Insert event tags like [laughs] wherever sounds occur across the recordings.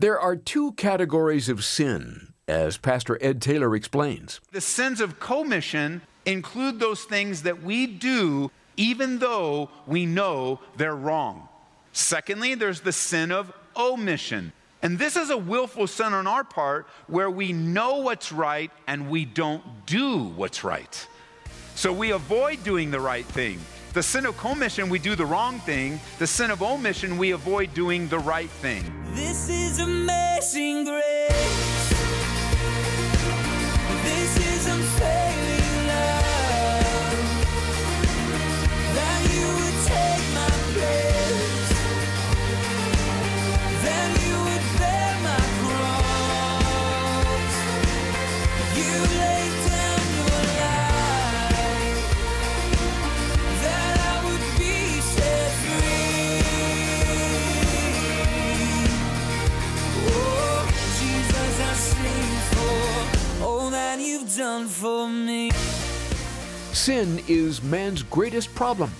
There are two categories of sin, as Pastor Ed Taylor explains. The sins of commission include those things that we do even though we know they're wrong. Secondly, there's the sin of omission. And this is a willful sin on our part where we know what's right and we don't do what's right. So we avoid doing the right thing. The sin of commission, we do the wrong thing. The sin of omission, we avoid doing the right thing. This is amazing grace. This is unfailing love. That you would take my place. Sin is man's greatest problem,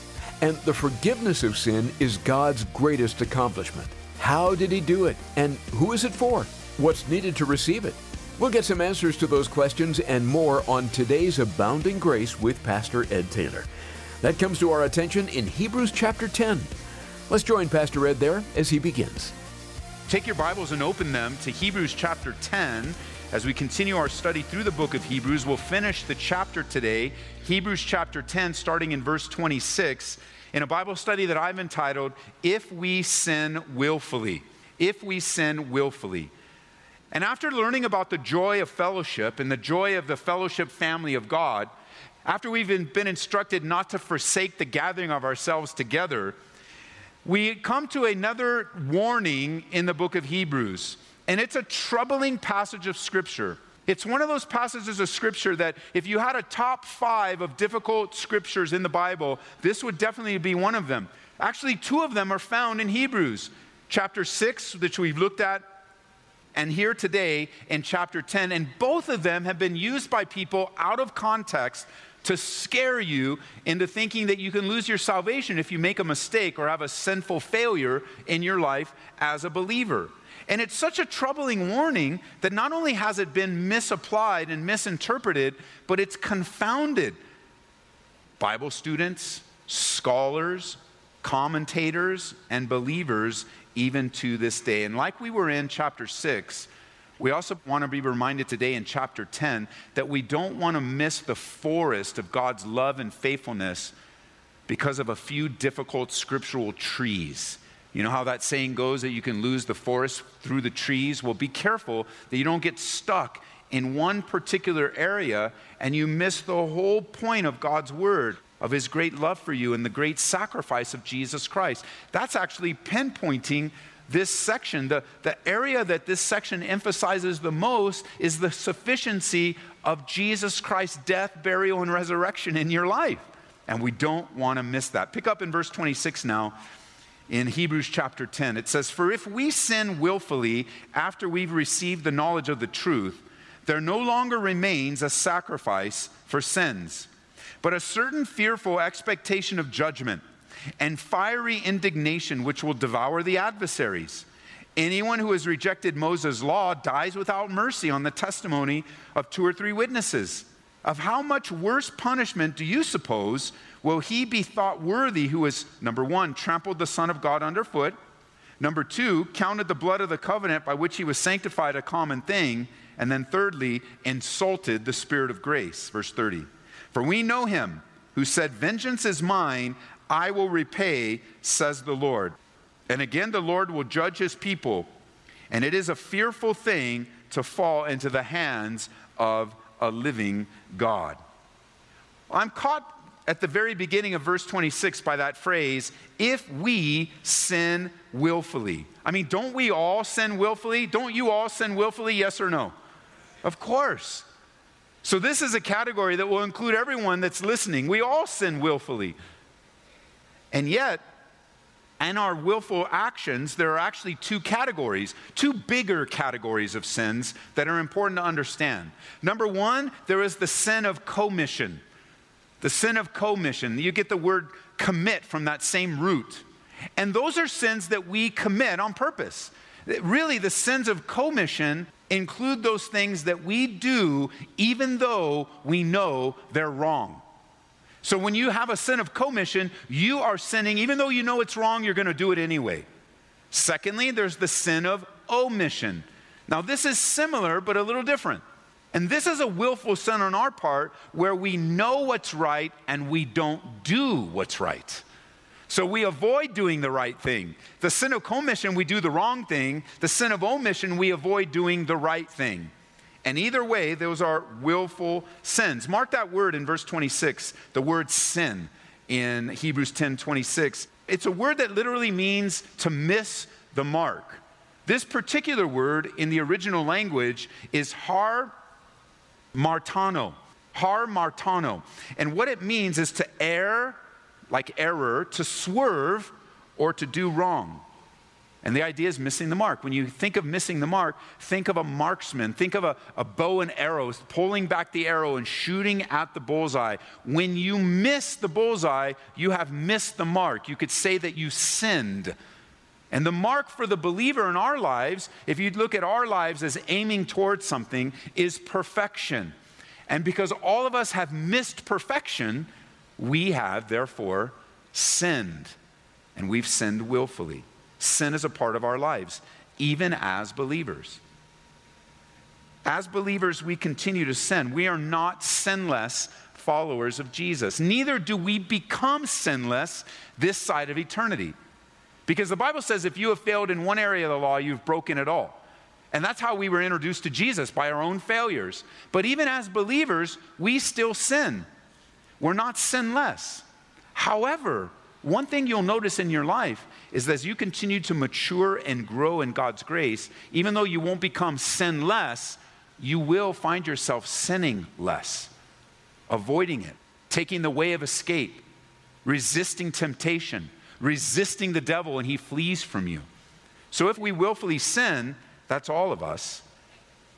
and the forgiveness of sin is God's greatest accomplishment. How did he do it, and who is it for? What's needed to receive it? We'll get some answers to those questions and more on today's Abounding Grace with Pastor Ed Taylor. That comes to our attention in Hebrews chapter 10. Let's join Pastor Ed there as he begins. Take your Bibles and open them to Hebrews chapter 10. As we continue our study through the book of Hebrews, we'll finish the chapter today, Hebrews chapter 10, starting in verse 26, in a Bible study that I've entitled, If We Sin Willfully. If We Sin Willfully. And after learning about the joy of fellowship and the joy of the fellowship family of God, after we've been, instructed not to forsake the gathering of ourselves together, we come to another warning in the book of Hebrews. And it's a troubling passage of Scripture. It's one of those passages of Scripture that if you had a top five of difficult Scriptures in the Bible, this would definitely be one of them. Actually, two of them are found in Hebrews. Chapter 6, which we've looked at and here today in chapter 10. And both of them have been used by people out of context to scare you into thinking that you can lose your salvation if you make a mistake or have a sinful failure in your life as a believer. And it's such a troubling warning that not only has it been misapplied and misinterpreted, but it's confounded Bible students, scholars, commentators, and believers even to this day. And like we were in chapter 6, we also want to be reminded today in chapter 10 that we don't want to miss the forest of God's love and faithfulness because of a few difficult scriptural trees. You know how that saying goes that you can lose the forest through the trees? Well, be careful that you don't get stuck in one particular area and you miss the whole point of God's word, of his great love for you and the great sacrifice of Jesus Christ. That's actually pinpointing this section. The, the area that this section emphasizes the most is the sufficiency of Jesus Christ's death, burial, and resurrection in your life. And we don't want to miss that. Pick up in verse 26 now in Hebrews chapter 10. It says, For if we sin willfully after we've received the knowledge of the truth, there no longer remains a sacrifice for sins, but a certain fearful expectation of judgment and fiery indignation which will devour the adversaries. Anyone who has rejected Moses' law dies without mercy on the testimony of two or three witnesses. Of how much worse punishment do you suppose will he be thought worthy who has, number one, trampled the Son of God underfoot, number two, counted the blood of the covenant by which he was sanctified a common thing, and then thirdly, insulted the Spirit of grace? Verse 30. For we know him who said, Vengeance is mine, I will repay, says the Lord. And again, the Lord will judge his people. And it is a fearful thing to fall into the hands of a living God. I'm caught at the very beginning of verse 26 by that phrase, if we sin willfully. I mean, don't we all sin willfully? Don't you all sin willfully? Yes or no? Of course. So, this is a category that will include everyone that's listening. We all sin willfully. And yet, in our willful actions, there are actually two categories, two bigger categories of sins that are important to understand. Number one, there is the sin of commission. The sin of commission. You get the word commit from that same root. And those are sins that we commit on purpose. Really, the sins of commission include those things that we do even though we know they're wrong. So when you have a sin of commission, you are sinning, even though you know it's wrong, you're going to do it anyway. Secondly, there's the sin of omission. Now, this is similar, but a little different. And this is a willful sin on our part where we know what's right and we don't do what's right. So we avoid doing the right thing. The sin of commission, we do the wrong thing. The sin of omission, we avoid doing the right thing. And either way, those are willful sins. Mark that word in verse 26, the word sin in Hebrews 10 26. It's a word that literally means to miss the mark. This particular word in the original language is har martano. Hamartano. And what it means is to err, like error, to swerve, or to do wrong. And the idea is missing the mark. When you think of missing the mark, think of a marksman. Think of a, a, bow and arrows, pulling back the arrow and shooting at the bullseye. When you miss the bullseye, you have missed the mark. You could say that you sinned. And the mark for the believer in our lives, if you look at our lives as aiming towards something, is perfection. And because all of us have missed perfection, we have therefore sinned. And we've sinned willfully. Sin is a part of our lives, even as believers. As believers, we continue to sin. We are not sinless followers of Jesus. Neither do we become sinless this side of eternity. Because the Bible says if you have failed in one area of the law, you've broken it all. And that's how we were introduced to Jesus by our own failures. But even as believers, we still sin. We're not sinless. However, one thing you'll notice in your life is that as you continue to mature and grow in God's grace, even though you won't become sinless, you will find yourself sinning less, avoiding it, taking the way of escape, resisting temptation, resisting the devil, and he flees from you. So if we willfully sin, that's all of us,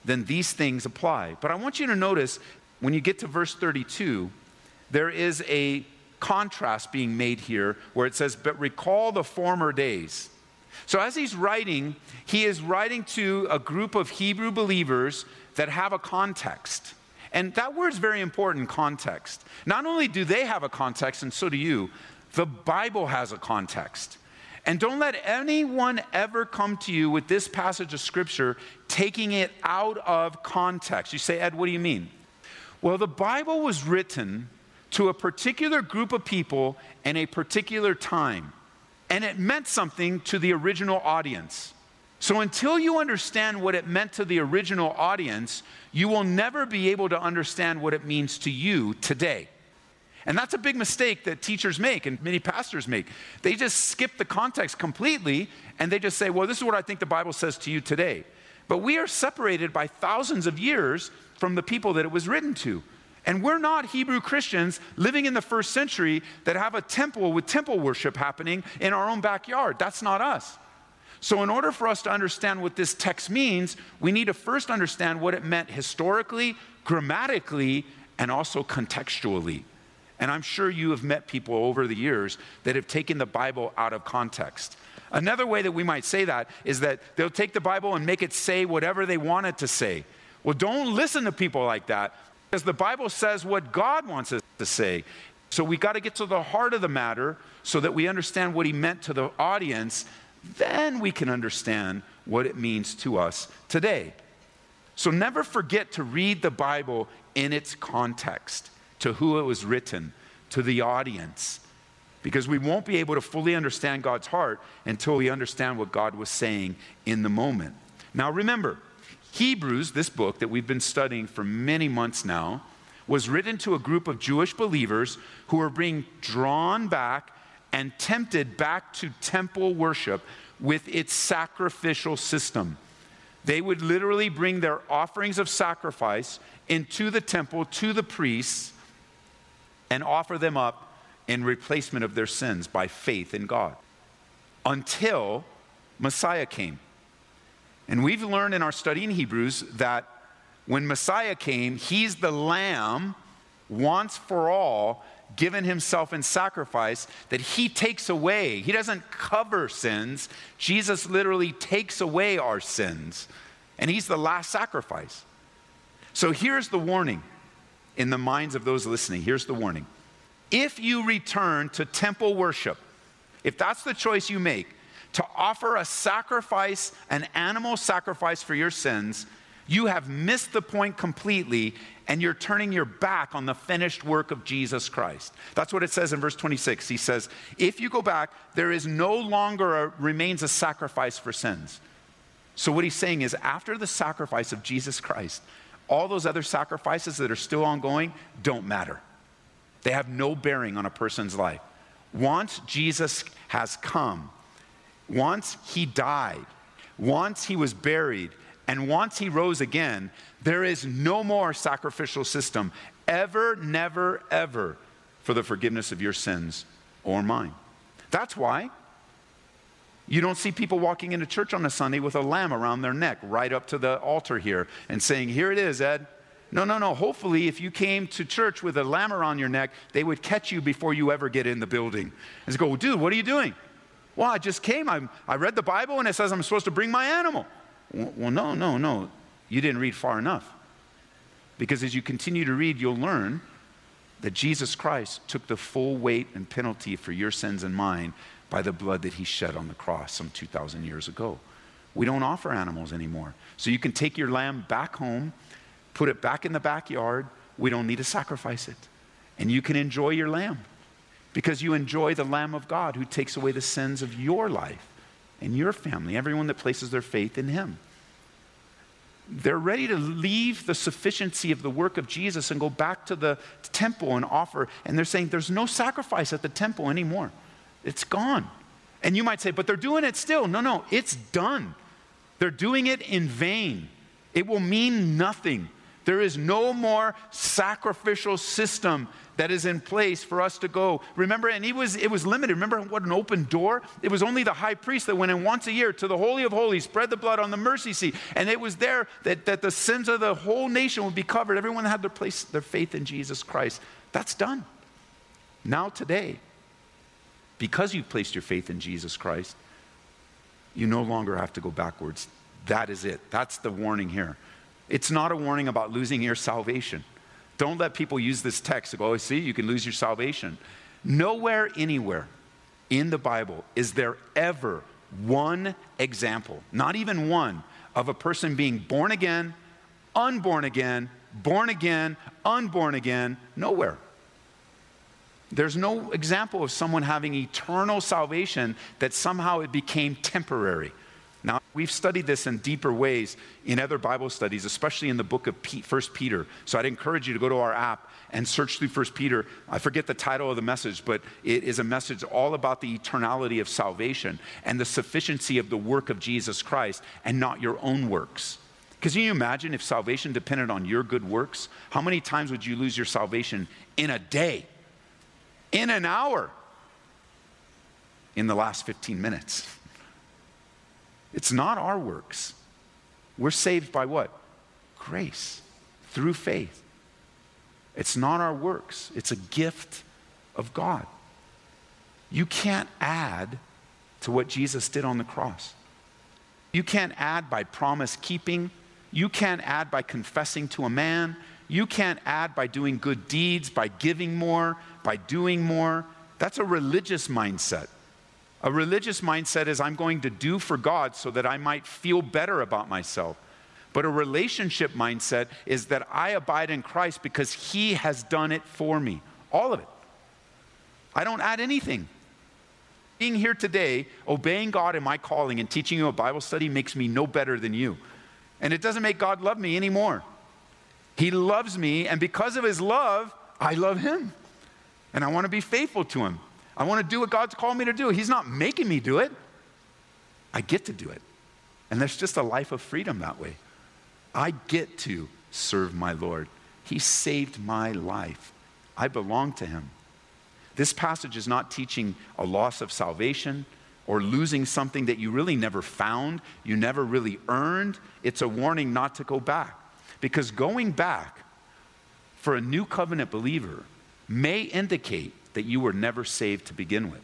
then these things apply. But I want you to notice when you get to verse 32, there is a contrast being made here where it says, But recall the former days. So as he's writing, he is writing to a group of Hebrew believers that have a context. And that word is very important context. Not only do they have a context, and so do you, the Bible has a context. And don't let anyone ever come to you with this passage of scripture taking it out of context. You say, Ed, what do you mean? Well, the Bible was written to a particular group of people in a particular time, and it meant something to the original audience. So, until you understand what it meant to the original audience, you will never be able to understand what it means to you today. And that's a big mistake that teachers make and many pastors make. They just skip the context completely and they just say, well, this is what I think the Bible says to you today. But we are separated by thousands of years from the people that it was written to. And we're not Hebrew Christians living in the first century that have a temple with temple worship happening in our own backyard. That's not us. So, in order for us to understand what this text means, we need to first understand what it meant historically, grammatically, and also contextually. And I'm sure you have met people over the years that have taken the Bible out of context. Another way that we might say that is that they'll take the Bible and make it say whatever they want it to say. Well, don't listen to people like that because the Bible says what God wants us to say. So we got to get to the heart of the matter so that we understand what he meant to the audience. Then we can understand what it means to us today. So never forget to read the Bible in its context to who it was written, to the audience. Because we won't be able to fully understand God's heart until we understand what God was saying in the moment. Now, remember, Hebrews, this book that we've been studying for many months now, was written to a group of Jewish believers who were being drawn back and tempted back to temple worship with its sacrificial system. They would literally bring their offerings of sacrifice into the temple to the priests and offer them up in replacement of their sins by faith in God until Messiah came. And we've learned in our study in Hebrews that when Messiah came, he's the lamb once for all, given himself in sacrifice that he takes away. He doesn't cover sins. Jesus literally takes away our sins. And he's the last sacrifice. So here's the warning in the minds of those listening. Here's the warning. If you return to temple worship, if that's the choice you make, to offer a sacrifice, an animal sacrifice for your sins, you have missed the point completely and you're turning your back on the finished work of Jesus Christ. That's what it says in verse 26. He says, If you go back, there is no longer a, remains a sacrifice for sins. So, what he's saying is, after the sacrifice of Jesus Christ, all those other sacrifices that are still ongoing don't matter. They have no bearing on a person's life. Once Jesus has come, once he died, once he was buried, and once he rose again, there is no more sacrificial system ever, never, ever for the forgiveness of your sins or mine. That's why you don't see people walking into church on a Sunday with a lamb around their neck right up to the altar here and saying, Here it is, Ed. No, no, no. Hopefully, if you came to church with a lamb around your neck, they would catch you before you ever get in the building and go, Dude, what are you doing? Well, I just came. I, I read the Bible and it says I'm supposed to bring my animal. Well, no, no, no. You didn't read far enough. Because as you continue to read, you'll learn that Jesus Christ took the full weight and penalty for your sins and mine by the blood that he shed on the cross some 2,000 years ago. We don't offer animals anymore. So you can take your lamb back home, put it back in the backyard. We don't need to sacrifice it. And you can enjoy your lamb because you enjoy the Lamb of God who takes away the sins of your life and your family, everyone that places their faith in Him. They're ready to leave the sufficiency of the work of Jesus and go back to the temple and offer. And they're saying there's no sacrifice at the temple anymore, it's gone. And you might say, but they're doing it still. No, no, it's done. They're doing it in vain. It will mean nothing. There is no more sacrificial system that is in place for us to go. Remember, and he was, it was limited. Remember what an open door? It was only the high priest that went in once a year to the Holy of Holies, spread the blood on the mercy seat. And it was there that, that the sins of the whole nation would be covered. Everyone had their place, their faith in Jesus Christ. That's done. Now, today, because you've placed your faith in Jesus Christ, you no longer have to go backwards. That is it. That's the warning here. It's not a warning about losing your salvation. Don't let people use this text to go, oh, see, you can lose your salvation. Nowhere, anywhere in the Bible is there ever one example, not even one, of a person being born again, unborn again, born again, unborn again. Nowhere. There's no example of someone having eternal salvation that somehow it became temporary. Now, we've studied this in deeper ways in other Bible studies, especially in the book of First Peter. So I'd encourage you to go to our app and search through First Peter. I forget the title of the message, but it is a message all about the eternality of salvation and the sufficiency of the work of Jesus Christ and not your own works. Because you imagine if salvation depended on your good works? How many times would you lose your salvation in a day? In an hour? In the last 15 minutes? It's not our works. We're saved by what? Grace, through faith. It's not our works, it's a gift of God. You can't add to what Jesus did on the cross. You can't add by promise keeping. You can't add by confessing to a man. You can't add by doing good deeds, by giving more, by doing more. That's a religious mindset. A religious mindset is I'm going to do for God so that I might feel better about myself. But a relationship mindset is that I abide in Christ because He has done it for me. All of it. I don't add anything. Being here today, obeying God in my calling and teaching you a Bible study makes me no better than you. And it doesn't make God love me anymore. He loves me, and because of His love, I love Him. And I want to be faithful to Him. I want to do what God's called me to do. He's not making me do it. I get to do it. And there's just a life of freedom that way. I get to serve my Lord. He saved my life. I belong to Him. This passage is not teaching a loss of salvation or losing something that you really never found, you never really earned. It's a warning not to go back. Because going back for a new covenant believer may indicate that you were never saved to begin with.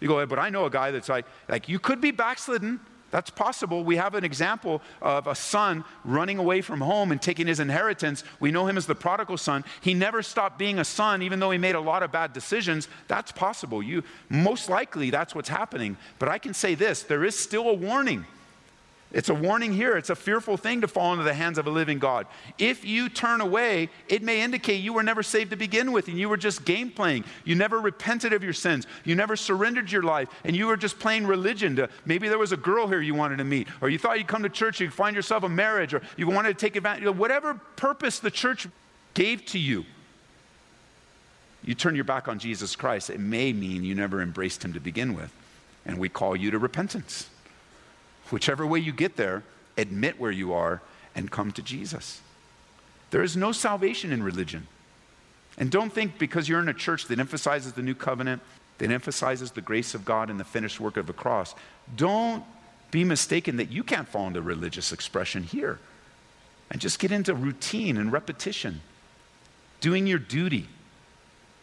You go, but I know a guy that's like, like you could be backslidden. That's possible. We have an example of a son running away from home and taking his inheritance. We know him as the prodigal son. He never stopped being a son, even though he made a lot of bad decisions. That's possible. You most likely that's what's happening. But I can say this: there is still a warning. It's a warning here. It's a fearful thing to fall into the hands of a living God. If you turn away, it may indicate you were never saved to begin with and you were just game playing. You never repented of your sins. You never surrendered your life and you were just playing religion. To, maybe there was a girl here you wanted to meet, or you thought you'd come to church, you'd find yourself a marriage, or you wanted to take advantage of whatever purpose the church gave to you. You turn your back on Jesus Christ, it may mean you never embraced him to begin with. And we call you to repentance. Whichever way you get there, admit where you are and come to Jesus. There is no salvation in religion. And don't think because you're in a church that emphasizes the new covenant, that emphasizes the grace of God and the finished work of the cross, don't be mistaken that you can't fall into religious expression here. And just get into routine and repetition, doing your duty.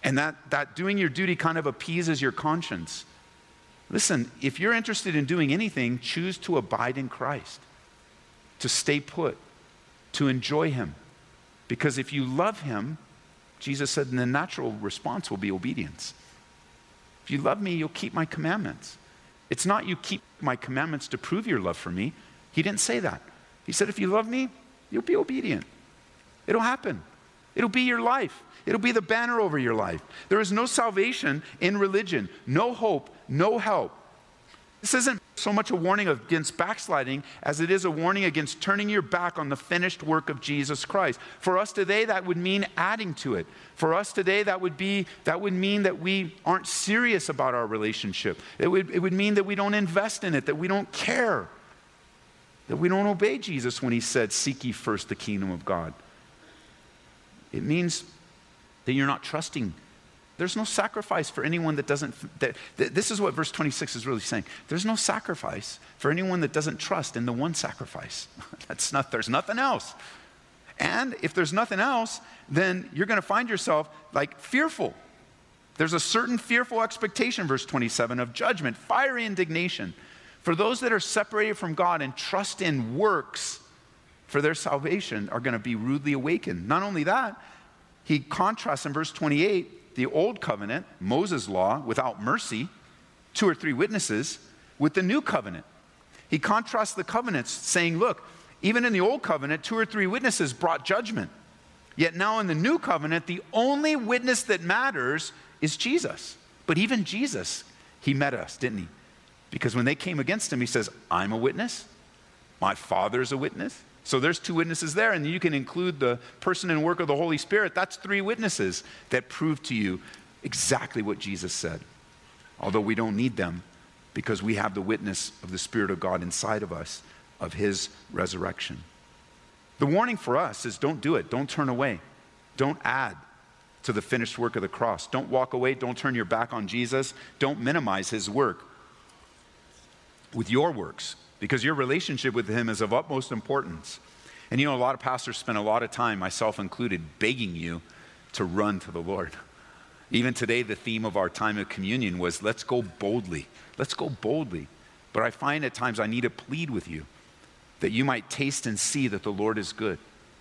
And that, that doing your duty kind of appeases your conscience. Listen, if you're interested in doing anything, choose to abide in Christ, to stay put, to enjoy Him. Because if you love Him, Jesus said, the natural response will be obedience. If you love me, you'll keep my commandments. It's not you keep my commandments to prove your love for me. He didn't say that. He said, if you love me, you'll be obedient. It'll happen. It'll be your life. It'll be the banner over your life. There is no salvation in religion, no hope, no help. This isn't so much a warning against backsliding as it is a warning against turning your back on the finished work of Jesus Christ. For us today, that would mean adding to it. For us today, that would be that would mean that we aren't serious about our relationship. It would, it would mean that we don't invest in it, that we don't care, that we don't obey Jesus when he said, Seek ye first the kingdom of God. It means that you're not trusting. There's no sacrifice for anyone that doesn't. That, that, this is what verse 26 is really saying. There's no sacrifice for anyone that doesn't trust in the one sacrifice. [laughs] That's not, there's nothing else. And if there's nothing else, then you're going to find yourself like fearful. There's a certain fearful expectation, verse 27, of judgment, fiery indignation. For those that are separated from God and trust in works for their salvation are going to be rudely awakened. Not only that, he contrasts in verse 28 the old covenant, Moses' law, without mercy, two or three witnesses, with the new covenant. He contrasts the covenants, saying, Look, even in the old covenant, two or three witnesses brought judgment. Yet now in the new covenant, the only witness that matters is Jesus. But even Jesus, he met us, didn't he? Because when they came against him, he says, I'm a witness. My father's a witness. So there's two witnesses there, and you can include the person and work of the Holy Spirit. That's three witnesses that prove to you exactly what Jesus said. Although we don't need them because we have the witness of the Spirit of God inside of us of his resurrection. The warning for us is don't do it, don't turn away, don't add to the finished work of the cross. Don't walk away, don't turn your back on Jesus, don't minimize his work with your works because your relationship with Him is of utmost importance. And you know, a lot of pastors spend a lot of time, myself included, begging you to run to the Lord. Even today, the theme of our time of communion was let's go boldly. Let's go boldly. But I find at times I need to plead with you that you might taste and see that the Lord is good.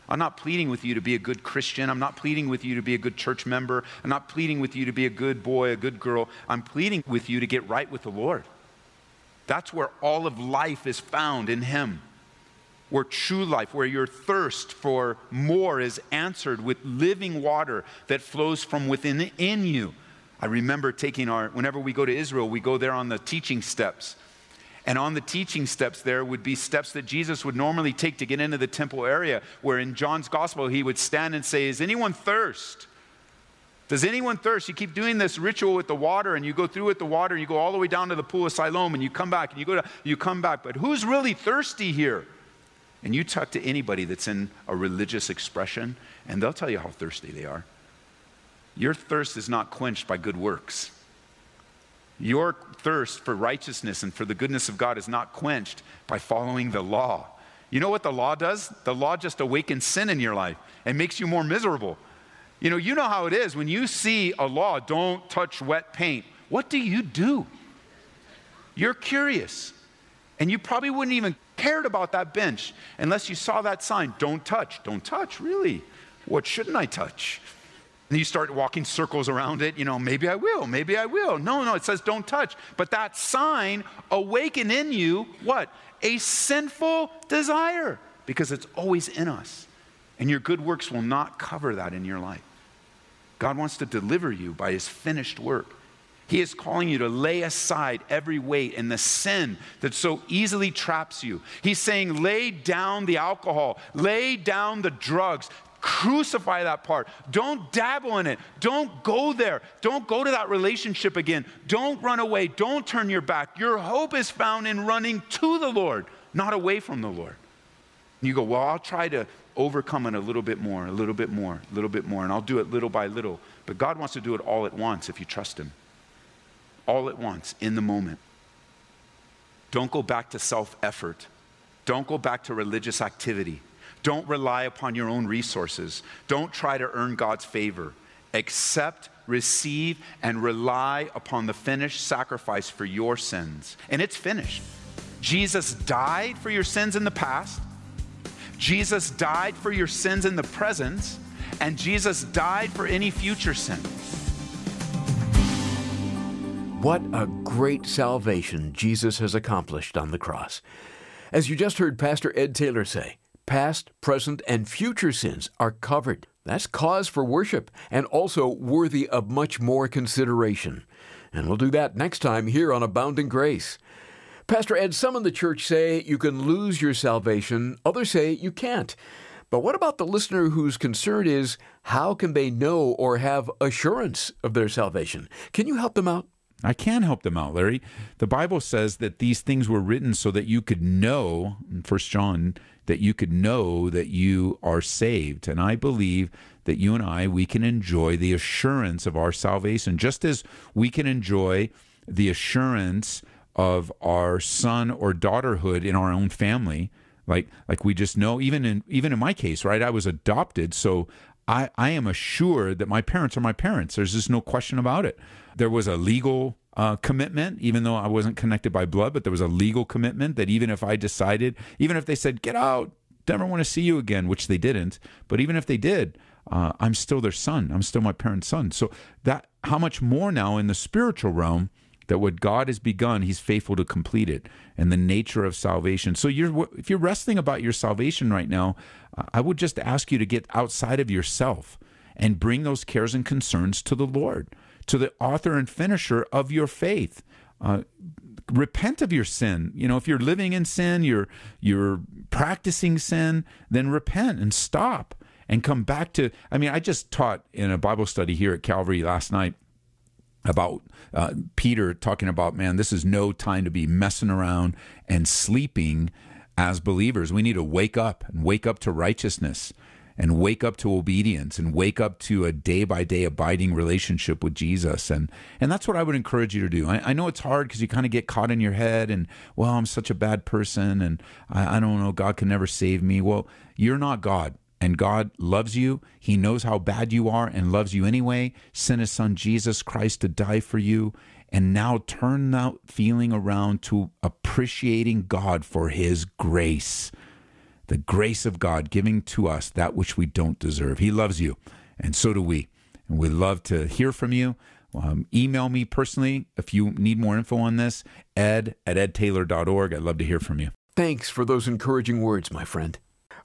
I'm not pleading with you to be a good Christian. I'm not pleading with you to be a good church member. I'm not pleading with you to be a good boy, a good girl. I'm pleading with you to get right with the Lord. That's where all of life is found in Him. Where true life, where your thirst for more is answered with living water that flows from within in you. I remember taking our, whenever we go to Israel, we go there on the teaching steps. And on the teaching steps, there would be steps that Jesus would normally take to get into the temple area, where in John's gospel, he would stand and say, Is anyone thirst? Does anyone thirst? You keep doing this ritual with the water and you go through with the water and you go all the way down to the pool of Siloam and you come back and you go to, you come back. But who's really thirsty here? And you talk to anybody that's in a religious expression and they'll tell you how thirsty they are. Your thirst is not quenched by good works. Your thirst for righteousness and for the goodness of God is not quenched by following the law. You know what the law does? The law just awakens sin in your life and makes you more miserable. You know, you know how it is when you see a law, don't touch wet paint. What do you do? You're curious. And you probably wouldn't even cared about that bench unless you saw that sign, don't touch. Don't touch, really? What shouldn't I touch? And you start walking circles around it, you know, maybe I will, maybe I will. No, no, it says don't touch. But that sign awaken in you what? A sinful desire because it's always in us. And your good works will not cover that in your life. God wants to deliver you by his finished work. He is calling you to lay aside every weight and the sin that so easily traps you. He's saying, lay down the alcohol, lay down the drugs, crucify that part. Don't dabble in it. Don't go there. Don't go to that relationship again. Don't run away. Don't turn your back. Your hope is found in running to the Lord, not away from the Lord. You go, well, I'll try to overcome it a little bit more, a little bit more, a little bit more, and I'll do it little by little. But God wants to do it all at once if you trust Him. All at once, in the moment. Don't go back to self effort. Don't go back to religious activity. Don't rely upon your own resources. Don't try to earn God's favor. Accept, receive, and rely upon the finished sacrifice for your sins. And it's finished. Jesus died for your sins in the past. Jesus died for your sins in the present, and Jesus died for any future sin. What a great salvation Jesus has accomplished on the cross. As you just heard Pastor Ed Taylor say, past, present, and future sins are covered. That's cause for worship and also worthy of much more consideration. And we'll do that next time here on Abounding Grace. Pastor Ed, some in the church say you can lose your salvation, others say you can't. But what about the listener whose concern is how can they know or have assurance of their salvation? Can you help them out? I can help them out, Larry. The Bible says that these things were written so that you could know, in 1 John, that you could know that you are saved. And I believe that you and I, we can enjoy the assurance of our salvation, just as we can enjoy the assurance of our son or daughterhood in our own family. Like like we just know even in even in my case right i was adopted. So i i am assured that my parents are my parents. There's just no question about it. There was a legal uh, commitment even though i wasn't connected by blood but there was a legal commitment that even if i decided even if they said get out never want to see you again which they didn't but even if they did uh, i'm still their son. I'm still my parents son. So that how much more now in the spiritual realm that what God has begun, He's faithful to complete it, and the nature of salvation. So, you're if you're wrestling about your salvation right now, uh, I would just ask you to get outside of yourself and bring those cares and concerns to the Lord, to the author and finisher of your faith. Uh, repent of your sin. You know, if you're living in sin, you're you're practicing sin, then repent and stop and come back to. I mean, I just taught in a Bible study here at Calvary last night about uh, Peter talking about, man, this is no time to be messing around and sleeping as believers. We need to wake up and wake up to righteousness and wake up to obedience and wake up to a day by day abiding relationship with Jesus. And and that's what I would encourage you to do. I, I know it's hard because you kind of get caught in your head and, well, I'm such a bad person and I, I don't know, God can never save me. Well, you're not God and God loves you. He knows how bad you are and loves you anyway. Sent his son Jesus Christ to die for you. And now turn that feeling around to appreciating God for his grace. The grace of God giving to us that which we don't deserve. He loves you, and so do we. And we'd love to hear from you. Um, email me personally if you need more info on this, ed at edtaylor.org. I'd love to hear from you. Thanks for those encouraging words, my friend.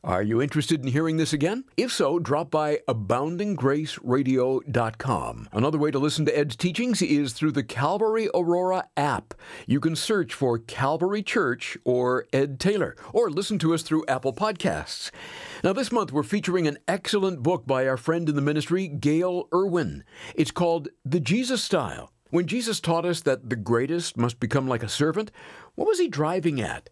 Are you interested in hearing this again? If so, drop by aboundinggraceradio.com. Another way to listen to Ed's teachings is through the Calvary Aurora app. You can search for Calvary Church or Ed Taylor, or listen to us through Apple Podcasts. Now, this month we're featuring an excellent book by our friend in the ministry, Gayle Erwin. It's called The Jesus Style. When Jesus taught us that the greatest must become like a servant, what was he driving at?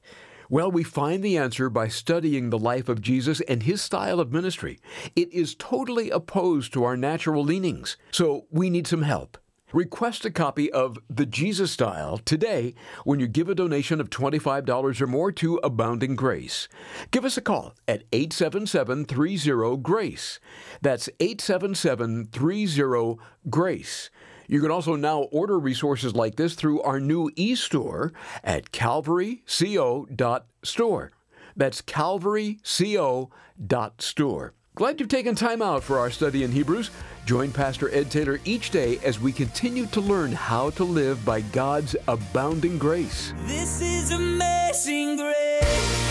Well, we find the answer by studying the life of Jesus and his style of ministry. It is totally opposed to our natural leanings, so we need some help. Request a copy of The Jesus Style today when you give a donation of $25 or more to Abounding Grace. Give us a call at 877 30 GRACE. That's 877 30 GRACE. You can also now order resources like this through our new e store at calvaryco.store. That's calvaryco.store. Glad you've taken time out for our study in Hebrews. Join Pastor Ed Taylor each day as we continue to learn how to live by God's abounding grace. This is amazing grace.